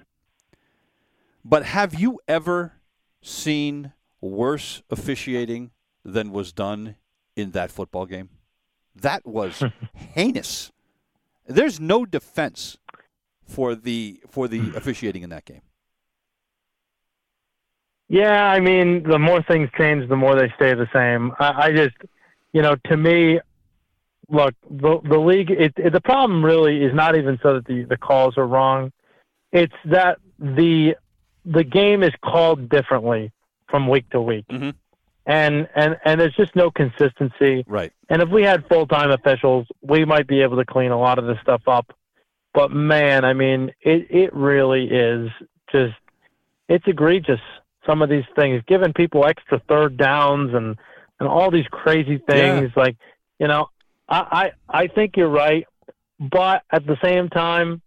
but have you ever seen worse officiating than was done in that football game? That was (laughs) heinous. There's no defense for the for the (clears throat) officiating in that game. Yeah, I mean, the more things change, the more they stay the same. I, I just, you know, to me, look, the the league. It, it, the problem really is not even so that the the calls are wrong. It's that the the game is called differently from week to week, Mhm. and and and there's just no consistency. Right. And if we had full time officials, we might be able to clean a lot of this stuff up. But man, I mean, it it really is just it's egregious. Some of these things, giving people extra third downs and and all these crazy things, like you know, I I, I think you're right, but at the same time.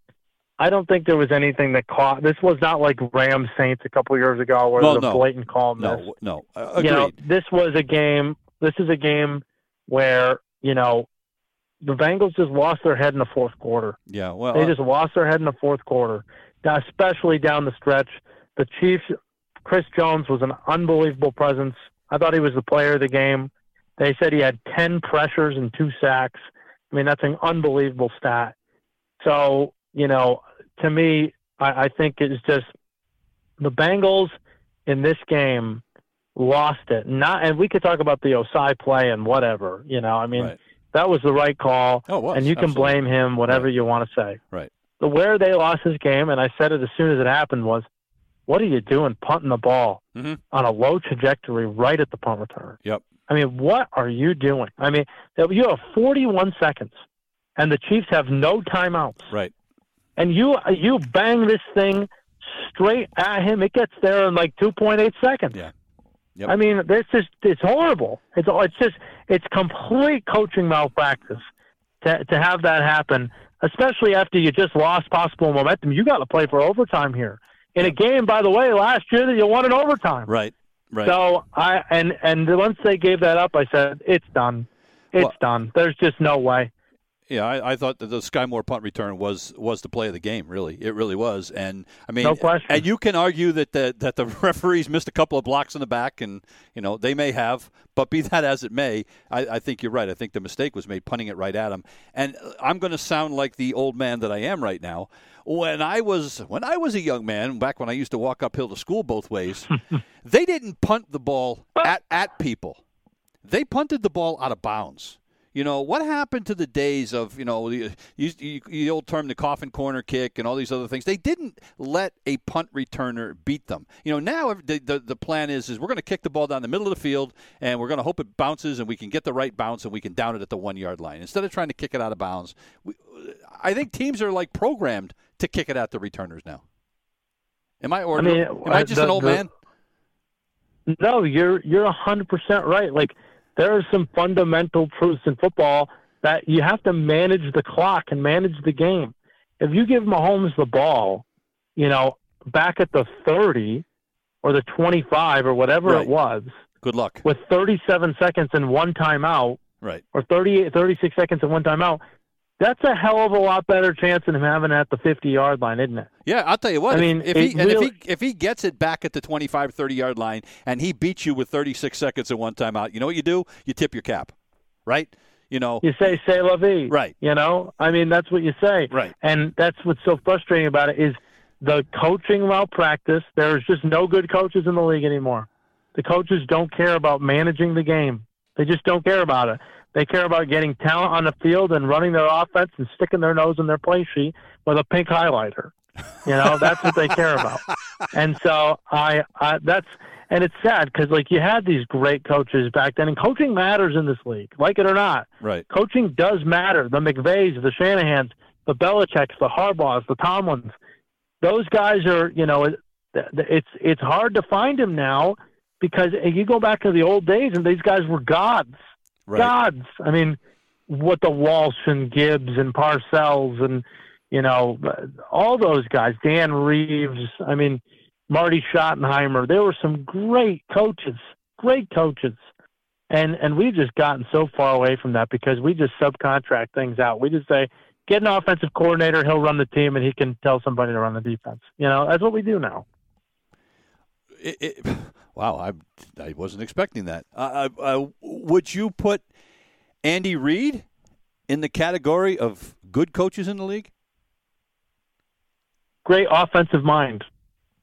I don't think there was anything that caught. This was not like Rams Saints a couple years ago where Well, there was a blatant call miss No, no. Uh, agreed. you know, this was a game. This is a game where you know the Bengals just lost their head in the fourth quarter. yeah. Well, They uh, just lost their head in the fourth quarter, especially down the stretch. The Chiefs, Chris Jones was an unbelievable presence. I thought he was the player of the game. They said he had ten pressures and two sacks. I mean, that's an unbelievable stat. So you know, to me, I, I think it's just the Bengals in this game lost it. Not, and we could talk about the Ossai play and whatever. You know, I mean, right. that was the right call, Oh, it was, and you can absolutely. blame him whatever Right. you want to say. Right. The where they lost this game, and I said it as soon as it happened, was, what are you doing punting the ball Mhm. on a low trajectory right at the punt return? Yep. I mean, what are you doing? I mean, you have 41 seconds, and the Chiefs have no timeouts Right. and you you bang this thing straight at him, it gets there in like 2.8 seconds. Yeah. Yep. I mean, this is it's horrible. It's it's just it's complete coaching malpractice to to have that happen, especially after you just lost possible momentum. You got to play for overtime here in a game, by the way, last year that you won in overtime. Right. Right. So I and and once they gave that up, I said it's done. It's Well- done. There's just no way. Yeah, I, I thought that the Skyy Moore punt return was was the play of the game. Really, it really was. And I mean, No question. And you can argue that the that the (laughs) referees missed a couple of blocks in the back, and you know they may have. But be that as it may, I, I think you're right. I think the mistake was made punting it right at him. And I'm going to sound like the old man that I am right now. When I was when I was a young man, back when I used to walk uphill to school both ways, (laughs) they didn't punt the ball at at people. They punted the ball out of bounds. You know what happened to the days of you know the, you, the old term the coffin corner kick and all these other things? They didn't let a punt returner beat them. You know now the the, the plan is is we're going to kick the ball down the middle of the field and we're going to hope it bounces and we can get the right bounce and we can down it at the one yard line instead of trying to kick it out of bounds. We, I think teams are like programmed to kick it at the returners now. Am I or I mean, am I just the- an old man? No, you're you're a hundred percent right. Like there are some fundamental truths in football that you have to manage the clock and manage the game. If you give Mahomes the ball, you know, back at the thirty or the twenty five or whatever Right. it was, Good luck. with thirty seven seconds and one timeout, Right. or 38, 36 seconds and one timeout, that's a hell of a lot better chance than him having it at the fifty yard line, isn't it? Yeah, I'll tell you what. I mean, if, he and really- if he if he gets it back at the 25 30 yard line and he beats you with 36 seconds and one timeout, you know what you do? You tip your cap. Right? You know. You say "say la vie," Right. You know, I mean, that's what you say. Right. And that's what's so frustrating about it is the coaching malpractice. There's just no good coaches in the league anymore. The coaches don't care about managing the game. They just don't care about it. They care about getting talent on the field and running their offense and sticking their nose in their play sheet with a pink highlighter. You know, that's what they care about. (laughs) And so I, I that's and it's sad because like you had these great coaches back then, and coaching matters in this league, like it or not. Right. Coaching does matter. The McVays, the Shanahans, the Belichick's, the Harbaughs, the Tomlins. Those guys are, you know, it's it's hard to find them now because you go back to the old days and these guys were gods, Right. gods. I mean, what the Walsh and Gibbs and Parcells and you know all those guys, Dan Reeves. I mean, Marty Schottenheimer. There were some great coaches, great coaches, and and we've just gotten so far away from that because we just subcontract things out. We just say. Get an offensive coordinator, he'll run the team, and he can tell somebody to run the defense. You know, that's what we do now. It, it, wow, I I wasn't expecting that. Uh, uh, would you put Andy Reid in the category of good coaches in the league? Great offensive mind.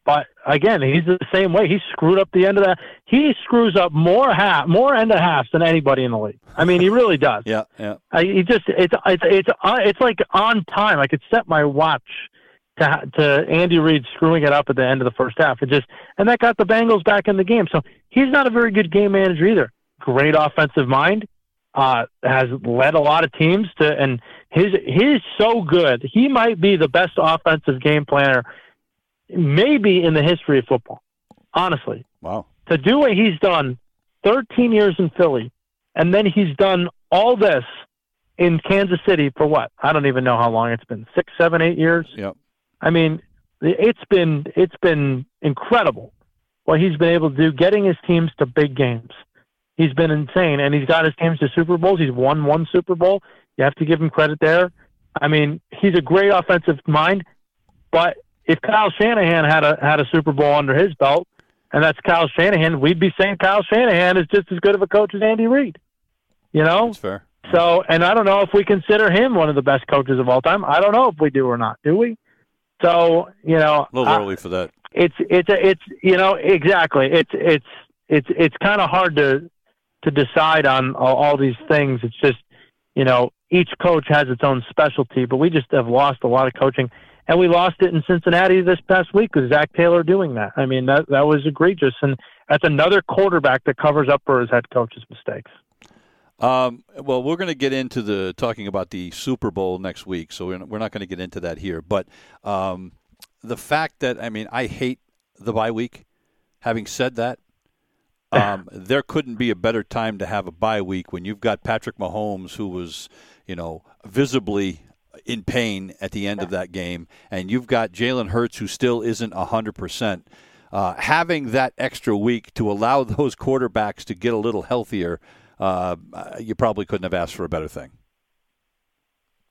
But again, he's the same way. He screwed up the end of that. He screws up more half, more end of halves than anybody in the league. I mean, he really does. (laughs) Yeah, yeah. I, he just it's it's it's uh, it's like on time. I could set my watch to to Andy Reid screwing it up at the end of the first half. It just and that got the Bengals back in the game. So he's not a very good game manager either. Great offensive mind. Uh, has led a lot of teams to, and his he's so good. He might be the best offensive game planner, maybe in the history of football. Honestly, Wow. to do what he's done 13 years in Philly, and then he's done all this in Kansas City for what? I don't even know how long it's been six, seven, eight years. Yep. I mean, it's been it's been incredible what he's been able to do, getting his teams to big games. He's been insane, and he's got his teams to Super Bowls. He's won one Super Bowl. You have to give him credit there. I mean, he's a great offensive mind, but if Kyle Shanahan had a had a Super Bowl under his belt, and that's Kyle Shanahan, we'd be saying Kyle Shanahan is just as good of a coach as Andy Reid. You know, That's fair. so, and I don't know if we consider him one of the best coaches of all time. I don't know if we do or not. Do we? So, you know, A little early for that. it's it's it's you know exactly. It's it's it's it's kind of hard to to decide on all, all these things. It's just you know each coach has its own specialty, but we just have lost a lot of coaching, and we lost it in Cincinnati this past week with Zac Taylor doing that. I mean that that was egregious, and that's another quarterback that covers up for his head coach's mistakes. Um, well, we're going to get into the talking about the Super Bowl next week, so we're, we're not going to get into that here. But um, the fact that I mean, I hate the bye week. Having said that, um, (laughs) there couldn't be a better time to have a bye week when you've got Patrick Mahomes, who was, you know, visibly in pain at the end of that game, and you've got Jalen Hurts, who still isn't hundred percent. Uh, having that extra week to allow (laughs) those quarterbacks to get a little healthier, uh, you probably couldn't have asked for a better thing.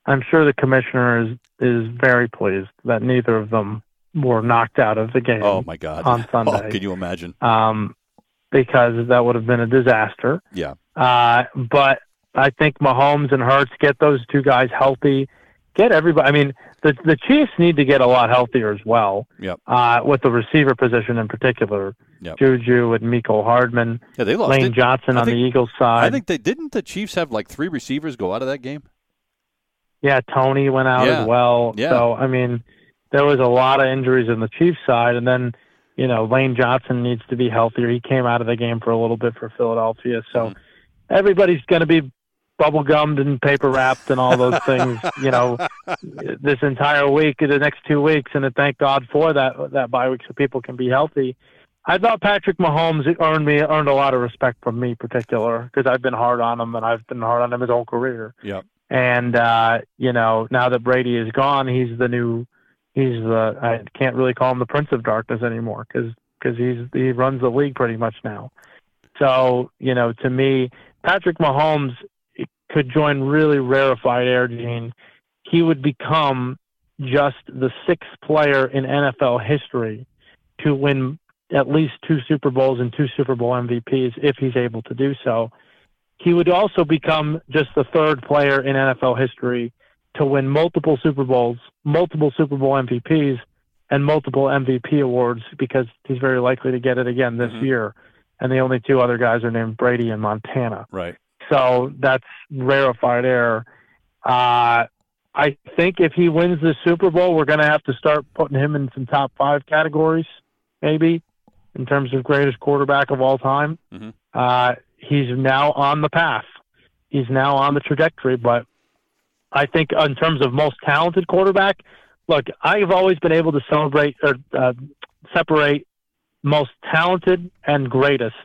I'm sure the commissioner is is very pleased that neither of them were knocked out of the game. Oh my God! on (laughs) Sunday. Oh, can you imagine? um, because that would have been a disaster. Yeah. Uh, but I think Mahomes and Hurts get those two guys healthy. Get everybody. I mean, the the Chiefs need to get a lot healthier as well. Yep. Uh, with the receiver position in particular, Yep. Juju and Mecole Hardman, Yeah, they lost. Lane Did- Johnson I on think- the Eagles side. I think they didn't. The Chiefs have like three receivers go out of that game. Yeah, Toney went out Yeah. as well. Yeah. So I mean, there was a lot of injuries in the Chiefs side, and then you know Lane Johnson needs to be healthier. He came out of the game for a little bit for Philadelphia, so Mhm. everybody's going to be bubble gummed and paper wrapped and all those things. You know, this entire week, the next two weeks, and thank God for that that bye week so people can be healthy. I thought Patrick Mahomes earned me earned a lot of respect from me, particular, because I've been hard on him and I've been hard on him his whole career. Yep. And uh, you know, now that Brady is gone, he's the new. He's the. I can't really call him the Prince of Darkness anymore because because he's he runs the league pretty much now. So you know, to me, Patrick Mahomes could join really rarefied air, Gene. He would become just the sixth player in NFL history to win at least two Super Bowls and two Super Bowl MVPs if he's able to do so. He would also become just the third player in NFL history to win multiple Super Bowls, multiple Super Bowl MVPs, and multiple MVP awards because he's very likely to get it again this Mhm. year. And the only two other guys are named Brady and Montana. Right. So that's rarefied air. Uh, I think if he wins the Super Bowl, we're going to have to start putting him in some top five categories, maybe, in terms of greatest quarterback of all time. Mhm. Uh, he's now on the path. He's now on the trajectory. But I think in terms of most talented quarterback, look, I've always been able to celebrate or uh, separate most talented and greatest.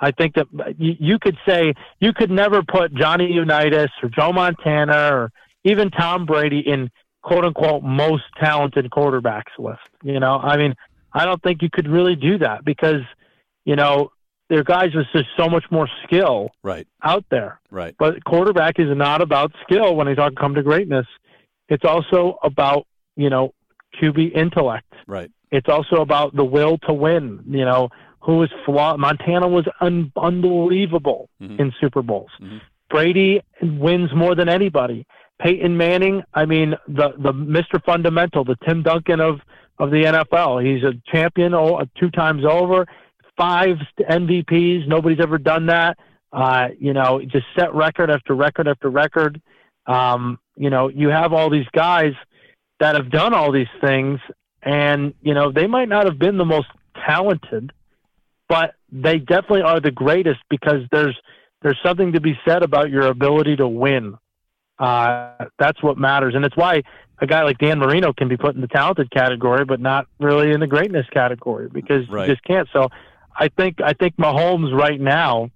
I think that uh, you, you could say you could never put Johnny Unitas or Joe Montana or even Tom Brady in quote unquote most talented quarterbacks list. You know, I mean, I don't think you could really do that because, you know, there are guys with just so much more skill Right. out there. Right. But quarterback is not about skill when you talk come to greatness. It's also about, you know, QB intellect. Right. It's also about the will to win. You know, who was flawed. Montana was un- unbelievable Mhm. in Super Bowls. Mhm. Brady wins more than anybody. Peyton Manning, I mean, the the Mr. Fundamental, the Tim Duncan of of the NFL. He's a champion oh, two times over, five MVPs. Nobody's ever done that. Uh, you know, just set record after record after record. Um, you know, you have all these guys that have done all these things, and you know they might not have been the most talented, but they definitely are the greatest because there's there's something to be said about your ability to win. Uh, that's what matters, and it's why a guy like Dan Marino can be put in the talented category, but not really in the greatness category because Right. you just can't. So, I think I think Mahomes right now,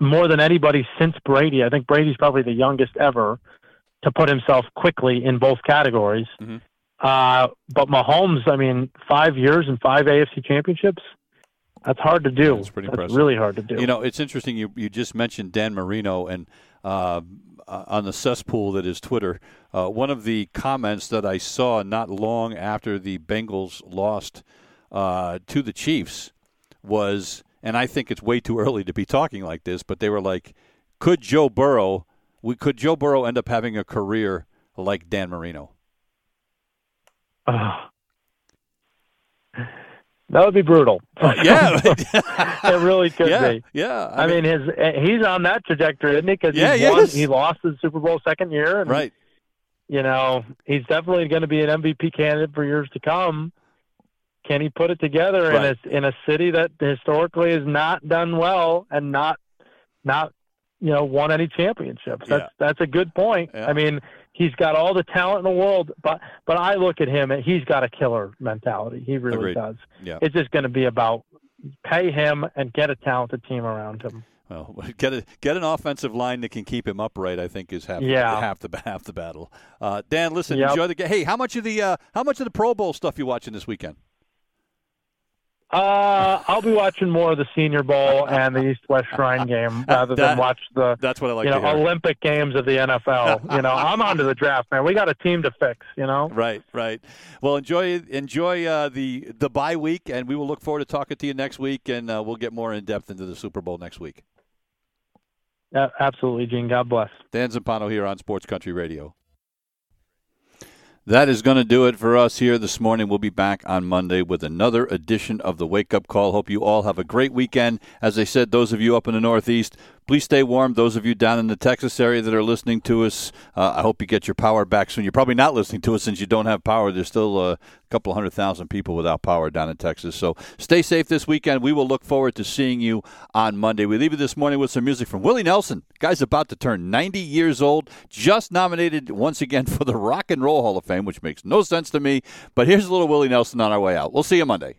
more than anybody since Brady, I think Brady's probably the youngest ever to put himself quickly in both categories. Mhm. Uh, but Mahomes, I mean, five years and five AFC championships. That's hard to do. That's pretty That's impressive. really hard to do. You know, it's interesting. You you just mentioned Dan Marino, and uh, uh, on the cesspool that is Twitter, uh, one of the comments that I saw not long after the Bengals lost uh, to the Chiefs was, and I think it's way too early to be talking like this, but they were like, "Could Joe Burrow? We could Joe Burrow end up having a career like Dan Marino?" Ugh. That would be brutal. Oh, (laughs) yeah, it really could (laughs) yeah, be. yeah. I, mean, his eh, he's on that trajectory, isn't he? Because Yeah, he he won, he lost the Super Bowl second year, and right. you know he's definitely going to be an MVP candidate for years to come. Can he put it together Right. in a in a city that historically has not done well and not not you know won any championships? That's Yeah. that's a good point. Yeah. I mean, he's got all the talent in the world, but but I look at him and he's got a killer mentality. He really Agreed. does. Yeah. It's just going to be about pay him and get a talented team around him. Well, (laughs) get a get an offensive line that can keep him upright. I think is half Yeah. half the half the battle. Uh, Dan, listen, Yep. enjoy the game. Hey, how much of the uh, how much of the Pro Bowl stuff you watching this weekend? Uh, I'll be watching more of the Senior Bowl and the East West Shrine game (laughs) rather That- than watch the That's what I like you know hear. Olympic games of the NFL. (laughs) you know, I'm on to the draft, man. We got a team to fix. You know. Right, right. Well, enjoy enjoy uh, the the bye week, and we will look forward to talking to you next week, and uh, we'll get more in depth into the Super Bowl next week. Yeah, absolutely, Gene. God bless. Dan Zampano here on Sports Country Radio. That is going to do it for us here this morning. We'll be back on Monday with another edition of the Wake Up Call. Hope you all have a great weekend. As I said, those of you up in the Northeast, please stay warm. Those of you down in the Texas area that are listening to us, uh, I hope you get your power back soon. You're probably not listening to us since you don't have power. There's still uh, a couple hundred thousand people without power down in Texas. So stay safe this weekend. We will look forward to seeing you on Monday. We leave you this morning with some music from Willie Nelson. Guy's about to turn 90 years old, just nominated once again for the Rock and Roll Hall of Fame, which makes no sense to me. But here's a little Willie Nelson on our way out. We'll see you Monday.